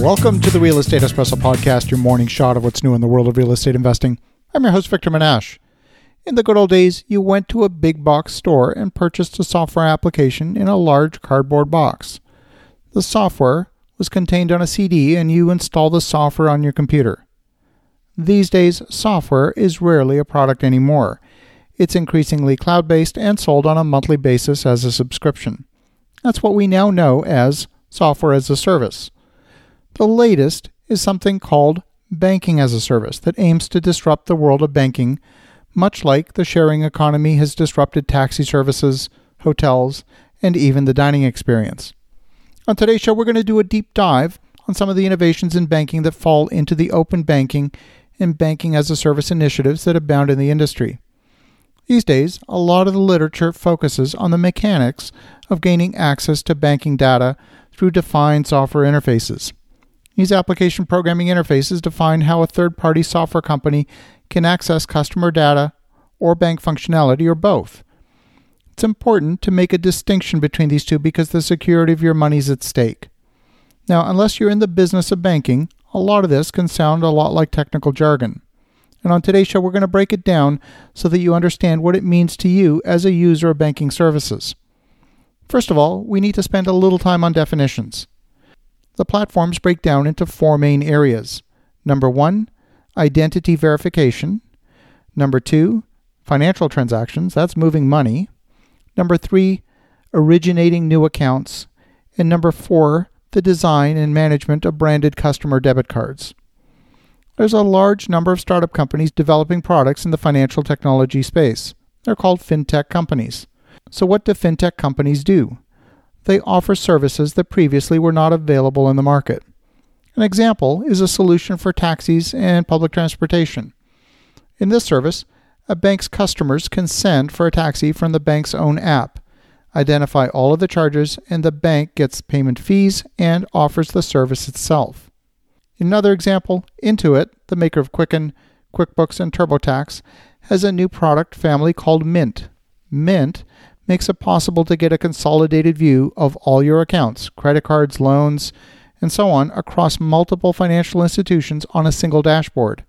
Welcome to the Real Estate Espresso Podcast, your morning shot of what's new in the world of real estate investing. I'm your host, Victor Menasce. In the good old days, you went to a big box store and purchased a software application in a large cardboard box. The software was contained on a CD and you install the software on your computer. These days, software is rarely a product anymore. It's increasingly cloud based and sold on a monthly basis as a subscription. That's what we now know as software as a service. The latest is something called banking as a service that aims to disrupt the world of banking, much like the sharing economy has disrupted taxi services, hotels, and even the dining experience. On today's show, we're going to do a deep dive on some of the innovations in banking that fall into the open banking and banking as a service initiatives that abound in the industry. These days, a lot of the literature focuses on the mechanics of gaining access to banking data through defined software interfaces. These application programming interfaces define how a third party software company can access customer data or bank functionality or both. It's important to make a distinction between these two because the security of your money is at stake. Now, unless you're in the business of banking, a lot of this can sound a lot like technical jargon. And on today's show, we're going to break it down so that you understand what it means to you as a user of banking services. First of all, we need to spend a little time on definitions. The platforms break down into four main areas. Number one, identity verification. Number two, financial transactions, that's moving money. Number three, originating new accounts. And number four, the design and management of branded customer debit cards. There's a large number of startup companies developing products in the financial technology space. They're called fintech companies. So, what do fintech companies do? They offer services that previously were not available in the market. An example is a solution for taxis and public transportation. In this service, a bank's customers can send for a taxi from the bank's own app, identify all of the charges, and the bank gets payment fees and offers the service itself. Another example, Intuit, the maker of Quicken, QuickBooks, and TurboTax, has a new product family called Mint. Mint makes it possible to get a consolidated view of all your accounts, credit cards, loans, and so on across multiple financial institutions on a single dashboard.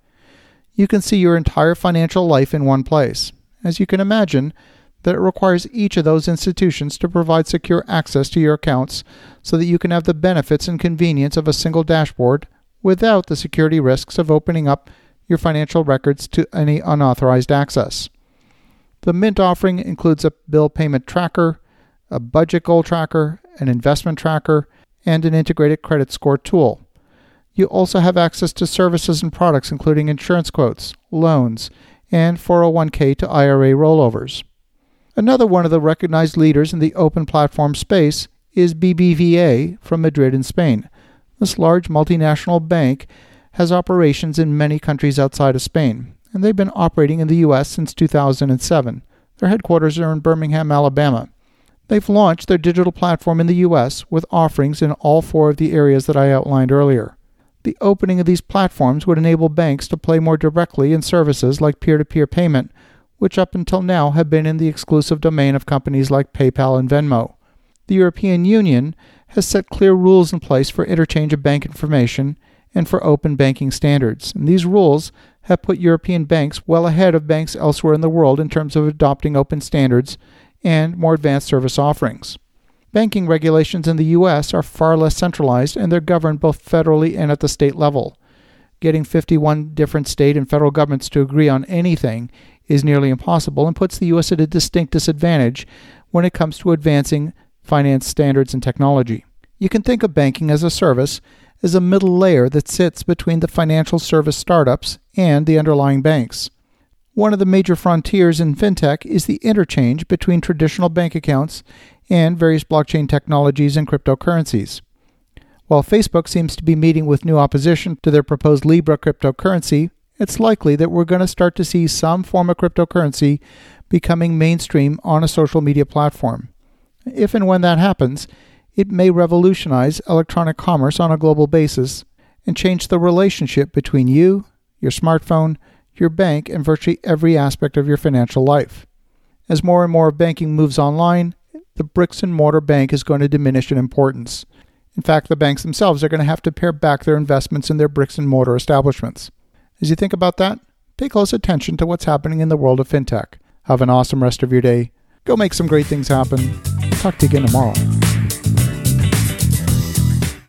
You can see your entire financial life in one place. As you can imagine, that it requires each of those institutions to provide secure access to your accounts so that you can have the benefits and convenience of a single dashboard without the security risks of opening up your financial records to any unauthorized access. The Mint offering includes a bill payment tracker, a budget goal tracker, an investment tracker, and an integrated credit score tool. You also have access to services and products including insurance quotes, loans, and 401k to IRA rollovers. Another one of the recognized leaders in the open platform space is BBVA from Madrid in Spain, this large multinational bank has operations in many countries outside of Spain, and they've been operating in the U.S. since 2007. Their headquarters are in Birmingham, Alabama. They've launched their digital platform in the U.S. with offerings in all four of the areas that I outlined earlier. The opening of these platforms would enable banks to play more directly in services like peer to peer payment, which up until now have been in the exclusive domain of companies like PayPal and Venmo. The European Union has set clear rules in place for interchange of bank information and for open banking standards. And these rules have put European banks well ahead of banks elsewhere in the world in terms of adopting open standards and more advanced service offerings. Banking regulations in the U.S. are far less centralized and they're governed both federally and at the state level. Getting 51 different state and federal governments to agree on anything is nearly impossible and puts the U.S. at a distinct disadvantage when it comes to advancing finance standards, and technology. You can think of banking as a service as a middle layer that sits between the financial service startups and the underlying banks. One of the major frontiers in fintech is the interchange between traditional bank accounts and various blockchain technologies and cryptocurrencies. While Facebook seems to be meeting with new opposition to their proposed Libra cryptocurrency, it's likely that we're going to start to see some form of cryptocurrency becoming mainstream on a social media platform. If and when that happens, it may revolutionize electronic commerce on a global basis and change the relationship between you, your smartphone, your bank, and virtually every aspect of your financial life. As more and more banking moves online, the bricks and mortar bank is going to diminish in importance. In fact, the banks themselves are going to have to pare back their investments in their bricks and mortar establishments. As you think about that, pay close attention to what's happening in the world of fintech. Have an awesome rest of your day. Go make some great things happen. Talk to you again tomorrow.